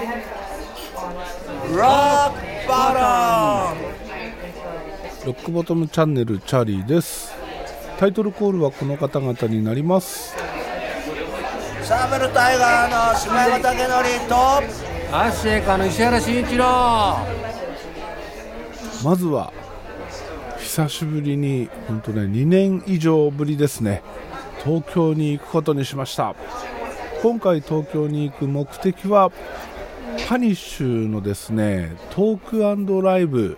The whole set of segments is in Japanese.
ロックボトムロックボトムチャンネルチャーリーです。タイトルコールはこの方々になります。サーベルタイガーの島山武則とアッシェイカの石原慎一郎。まずは久しぶりに本当ね2年以上ぶりですね。東京に行くことにしました。今回東京に行く目的はパニッシュのですねトークライブ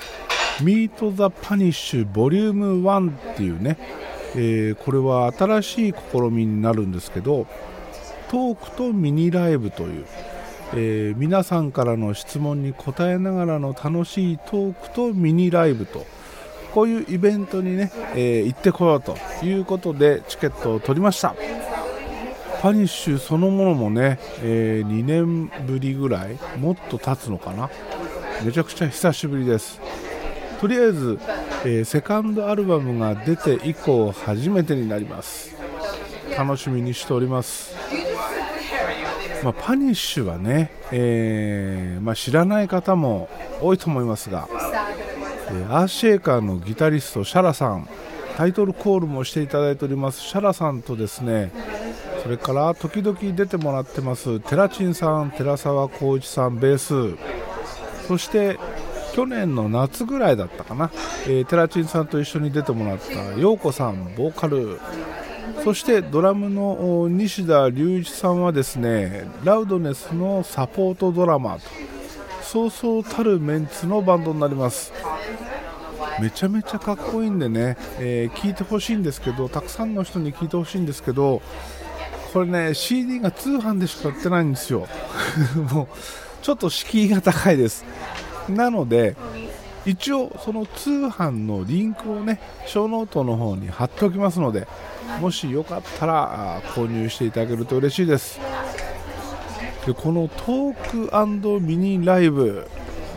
ミート・ザ・パニッシュボリューム1っていうね、えー、これは新しい試みになるんですけどトークとミニライブという、えー、皆さんからの質問に答えながらの楽しいトークとミニライブとこういうイベントにね、えー、行ってこようということでチケットを取りました。パニッシュそのものもね、えー、2年ぶりぐらいもっと経つのかな。めちゃくちゃ久しぶりです。とりあえず、えー、セカンドアルバムが出て以降初めてになります。楽しみにしております。まあ、パニッシュはね、えー、まあ、知らない方も多いと思いますが、えー、アーシェーカーのギタリストシャラさんタイトルコールもしていただいております。シャラさんとですねそれから時々出てもらってますテラチンさん寺澤浩一さんベース。そして去年の夏ぐらいだったかな、えー、テラチンさんと一緒に出てもらった陽子さんボーカル。そしてドラムの西田隆一さんはですねラウドネスのサポートドラマと。そうそうたるメンツのバンドになります。めちゃめちゃかっこいいんでね、えー、聞いてほしいんですけどたくさんの人に聞いてほしいんですけどこれね CD が通販でしか売ってないんですよ。もうちょっと敷居が高いです。なので一応その通販のリンクをねこのノートの方に貼っておきますのでもしよかったら購入していただけると嬉しいです。でこのトークミニライブ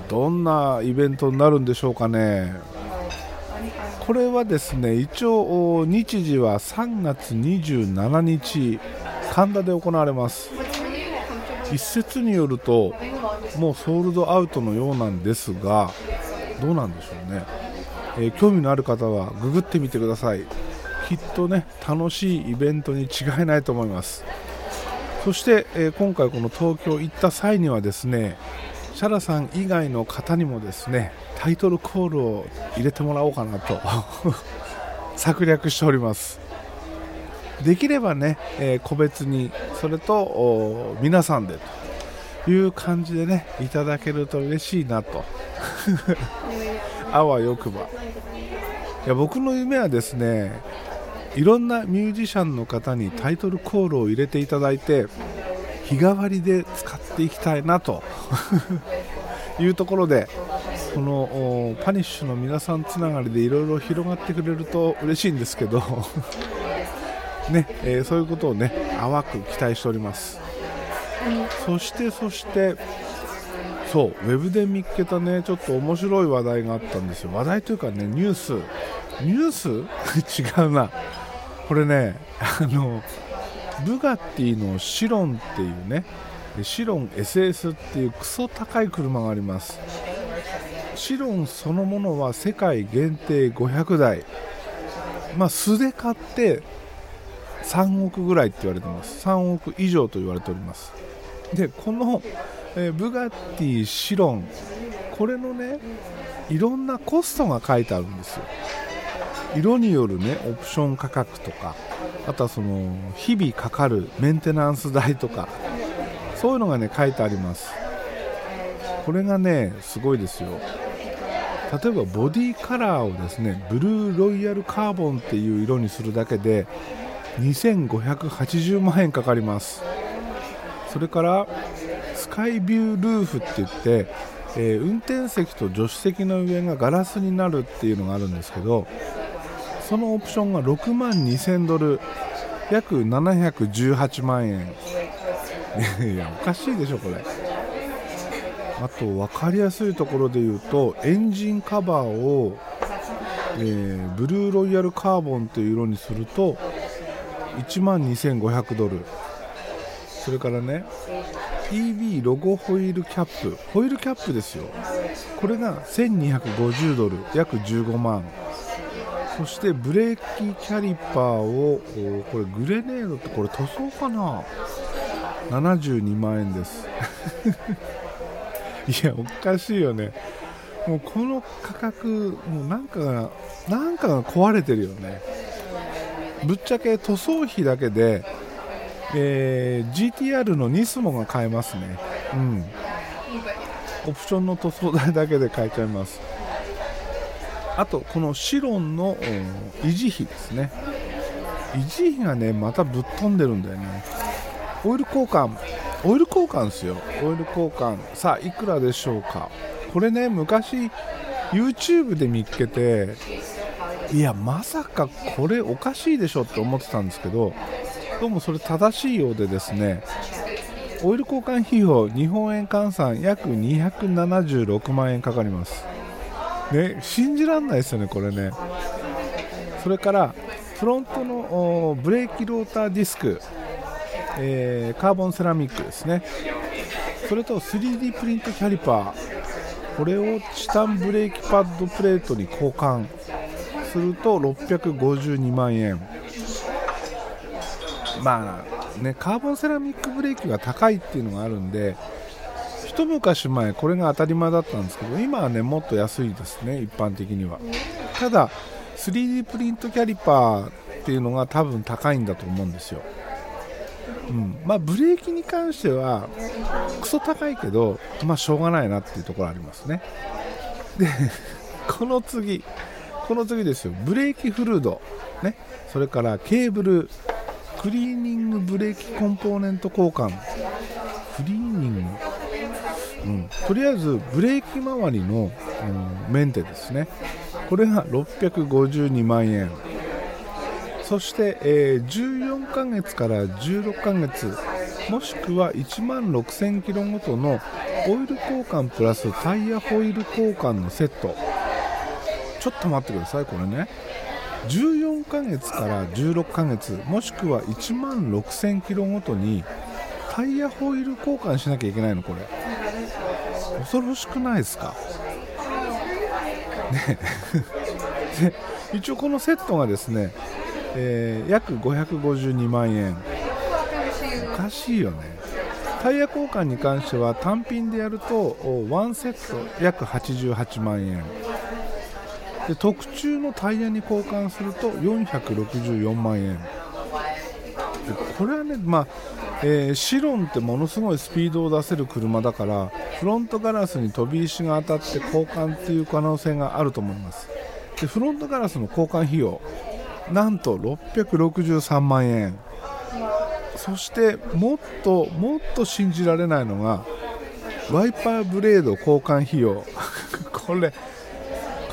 どんなイベントになるんでしょうかね。これはですね一応日時は3月27日神田で行われます。一説によるともうソールドアウトのようなんですがどうなんでしょうね、えー、興味のある方はググってみてください。きっとね楽しいイベントに違いないと思います。そして、えー、今回この東京行った際にはですねシャラさん以外の方にもですねタイトルコールを入れてもらおうかなと 策略しております。できればね、えー、個別にそれと皆さんでと。いう感じでねいただけると嬉しいなと。あわよくば。いや僕の夢はですねいろんなミュージシャンの方にタイトルコールを入れていただいて日替わりで使っていきたいなと。いうところでこのパニッシュの皆さんつながりでいろいろ広がってくれると嬉しいんですけどね、えー、そういうことをね淡く期待しております。そしてそしてそうウェブで見つけたねちょっと面白い話題があったんですよ。話題というかねニュース。ニュース？違うな。これねあのブガッティのシロンっていうねシロン SS っていうクソ高い車があります。シロンそのものは世界限定500台。まあ素で買って3億ぐらいって言われてます。3億以上と言われております。でこの、えー、ブガッティシロンこれのねいろんなコストが書いてあるんですよ。色によるねオプション価格とかあとはその日々かかるメンテナンス代とかそういうのがね書いてあります。これがねすごいですよ。例えばボディカラーをですねブルーロイヤルカーボンっていう色にするだけで2580万円かかります。それからスカイビュールーフって言って、えー、運転席と助手席の上がガラスになるっていうのがあるんですけどそのオプションが6万2000ドル約718万円。いやおかしいでしょこれ。あと分かりやすいところで言うとエンジンカバーを、えー、ブルーロイヤルカーボンという色にすると1万2500ドル。それからね EV ロゴホイールキャップ。ホイールキャップですよ。これが1250ドル。約15万。そしてブレーキキャリパーをこれグレネードってこれ塗装かな？72万円です。いやおかしいよね。もうこの価格もうなんかがなんかが壊れてるよね。ぶっちゃけ塗装費だけで、えー、GTR のニスモが買えますね。うん。オプションの塗装代だけで買えちゃいます。あとこのシロンの維持費ですね。維持費がねまたぶっ飛んでるんだよね。オイル交換オイル交換ですよ。オイル交換。さあいくらでしょうか。これね昔 YouTube で見っけていやまさかこれおかしいでしょって思ってたんですけどどうもそれ正しいようでですねオイル交換費用日本円換算約276万円かかります。ね信じらんないですよねこれね。それからフロントのブレーキローターディスク、えー、カーボンセラミックですね。それと 3D プリントキャリパー。これをチタンブレーキパッドプレートに交換。すると652万円。まあねカーボンセラミックブレーキが高いっていうのがあるんで一昔前これが当たり前だったんですけど今はねもっと安いですね一般的には。ただ 3D プリントキャリパーっていうのが多分高いんだと思うんですよ。うん。まあ、ブレーキに関してはクソ高いけど、まあ、しょうがないなっていうところありますね。でこの次。この次ですよ。ブレーキフルード、ね、それからケーブル。クリーニングブレーキコンポーネント交換。クリーニング、うん、とりあえずブレーキ周りの、うん、メンテですね。これが652万円。そして、えー、14ヶ月から16ヶ月。もしくは1万6000キロごとのオイル交換プラスタイヤホイール交換のセット。ちょっと待ってくださいこれね。14ヶ月から16ヶ月もしくは1万6000キロごとにタイヤホイール交換しなきゃいけないのこれ。恐ろしくないですか？ね。で一応このセットがですね、えー、約552万円。おかしいよね。タイヤ交換に関しては単品でやると1セット約88万円。で特注のタイヤに交換すると464万円。でこれはね、まあえー、シロンってものすごいスピードを出せる車だからフロントガラスに飛び石が当たって交換っていう可能性があると思います。でフロントガラスの交換費用なんと663万円。そしてもっともっと信じられないのがワイパーブレード交換費用。これ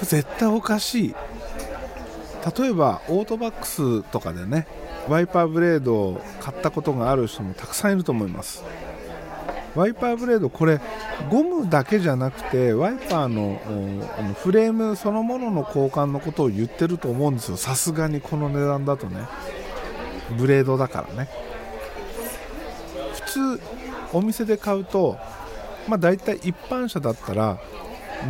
絶対おかしい。例えばオートバックスとかでねワイパーブレードを買ったことがある人もたくさんいると思います。ワイパーブレードこれゴムだけじゃなくてワイパーのあのフレームそのものの交換のことを言ってると思うんですよ。さすがにこの値段だとね。ブレードだからね。普通お店で買うとまあ大体一般車だったら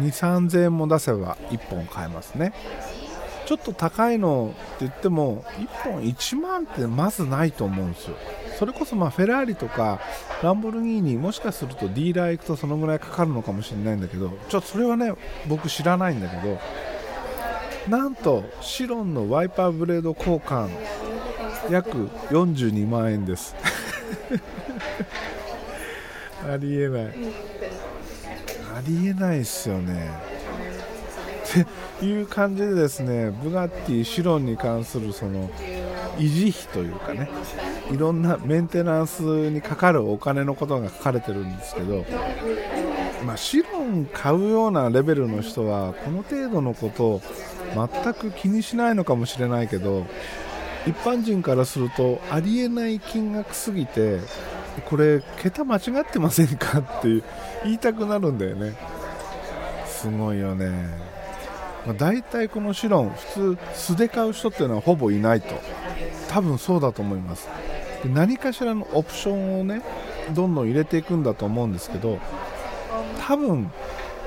2 3 0 0円も出せば1本買えますね。ちょっと高いのって言っても1本1万ってまずないと思うんですよ。それこそまあフェラーリとかランボルギーニもしかするとディーラー行くとそのぐらいかかるのかもしれないんだけどちょっとそれはね僕知らないんだけどなんとシロンのワイパーブレード交換約42万円です。ありえない。ありえないっすよね。っていう感じでですねブガッティシロンに関するその維持費というかねいろんなメンテナンスにかかるお金のことが書かれてるんですけど、まあ、シロン買うようなレベルの人はこの程度のことを全く気にしないのかもしれないけど一般人からするとありえない金額すぎてこれ桁間違ってませんかって言いたくなるんだよね。すごいよね、まあ、大体このシロン普通素で買う人っていうのはほぼいないと。多分そうだと思います。で何かしらのオプションをねどんどん入れていくんだと思うんですけど多分、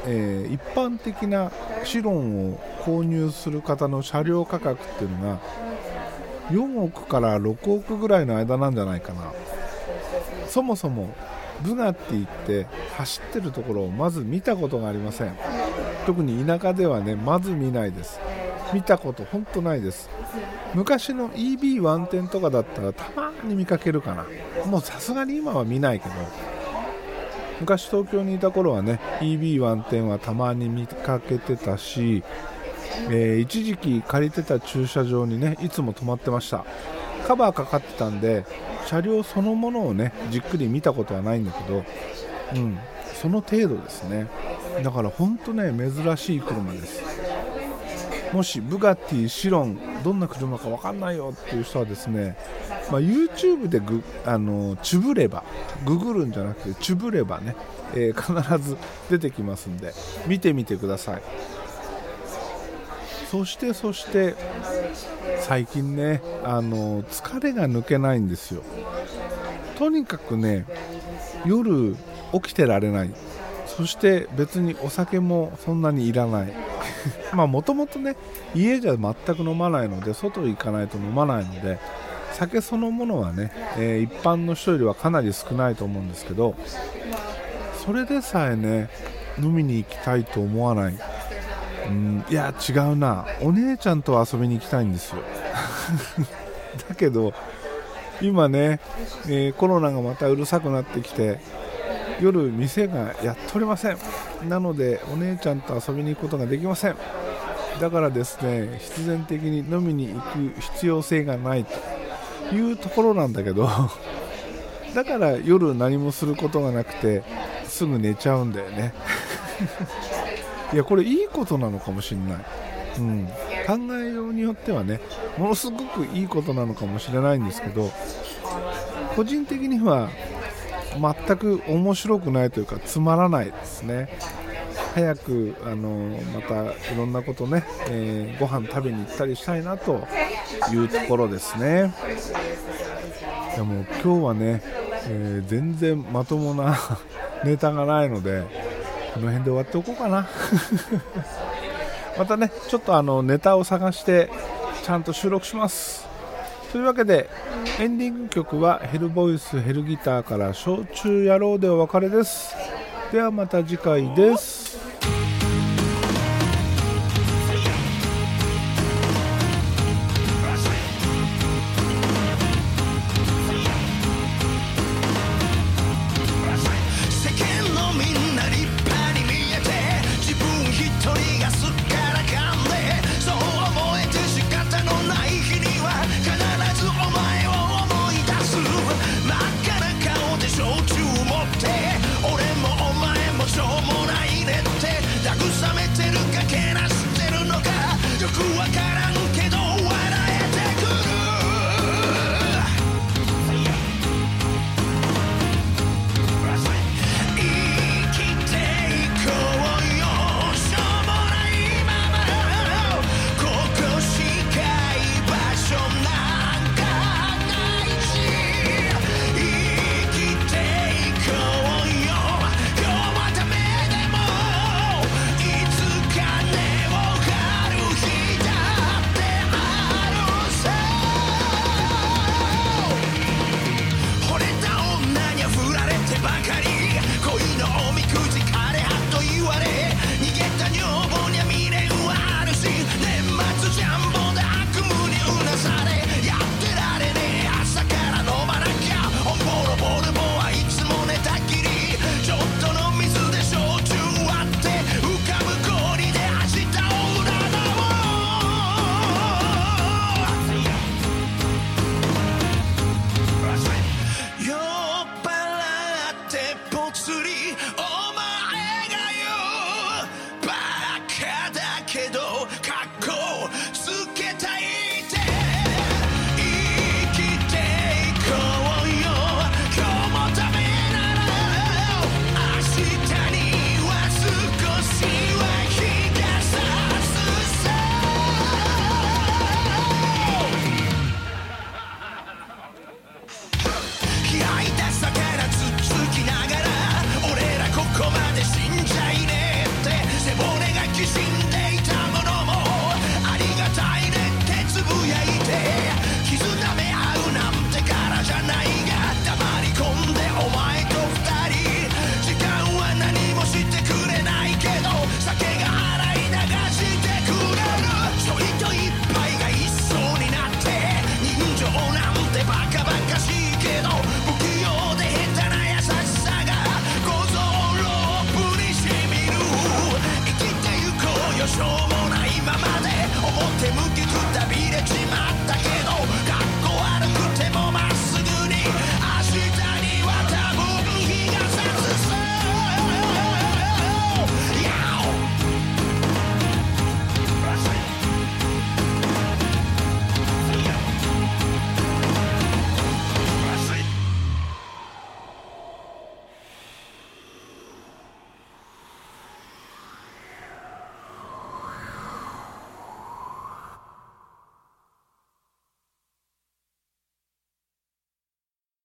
えー一般的なシロンを購入する方の車両価格っていうのが4億から6億ぐらいの間なんじゃないかな。そもそもブガッティって走ってるところをまず見たことがありません。特に田舎ではねまず見ないです。見たこと本当ないです。昔の EB1 とかだったらたまに見かけるかな。もうさすがに今は見ないけど。昔東京にいた頃はね EB1 はたまに見かけてたし、えー一時期借りてた駐車場にねいつも止まってました。カバーかかってたんで車両そのものをねじっくり見たことはないんだけどうんその程度ですね。だから本当ね珍しい車です。もしブガティ、シロンどんな車か分かんないよっていう人はですね、まあ、YouTube でグあのチュブればググるんじゃなくてチュブればね、えー必ず出てきますんで見てみてください。そしてそして最近ねあの疲れが抜けないんですよ。とにかくね夜起きてられない。そして別にお酒もそんなにいらない。まあもともとね家じゃ全く飲まないので外行かないと飲まないので酒そのものはね、えー一般の人よりはかなり少ないと思うんですけどそれでさえね飲みに行きたいと思わない。うんいや違うな。お姉ちゃんと遊びに行きたいんですよ。だけど今ね、えーコロナがまたうるさくなってきて夜店がやっておりません。なのでお姉ちゃんと遊びに行くことができません。だからですね必然的に飲みに行く必要性がないというところなんだけど だから夜何もすることがなくてすぐ寝ちゃうんだよね。いやこれいいことなのかもしれない、うん、考えようによってはねものすごくいいことなのかもしれないんですけど個人的には全く面白くないというかつまらないですね。早くあのまたいろんなことね、えーご飯食べに行ったりしたいなというところですね。でも今日はね、えー全然まともな ネタがないのでこの辺で終わっておこうかな。またねちょっとあのネタを探してちゃんと収録します。というわけでエンディング曲はヘルボイスヘルギターから焼酎野郎でお別れです。ではまた次回です。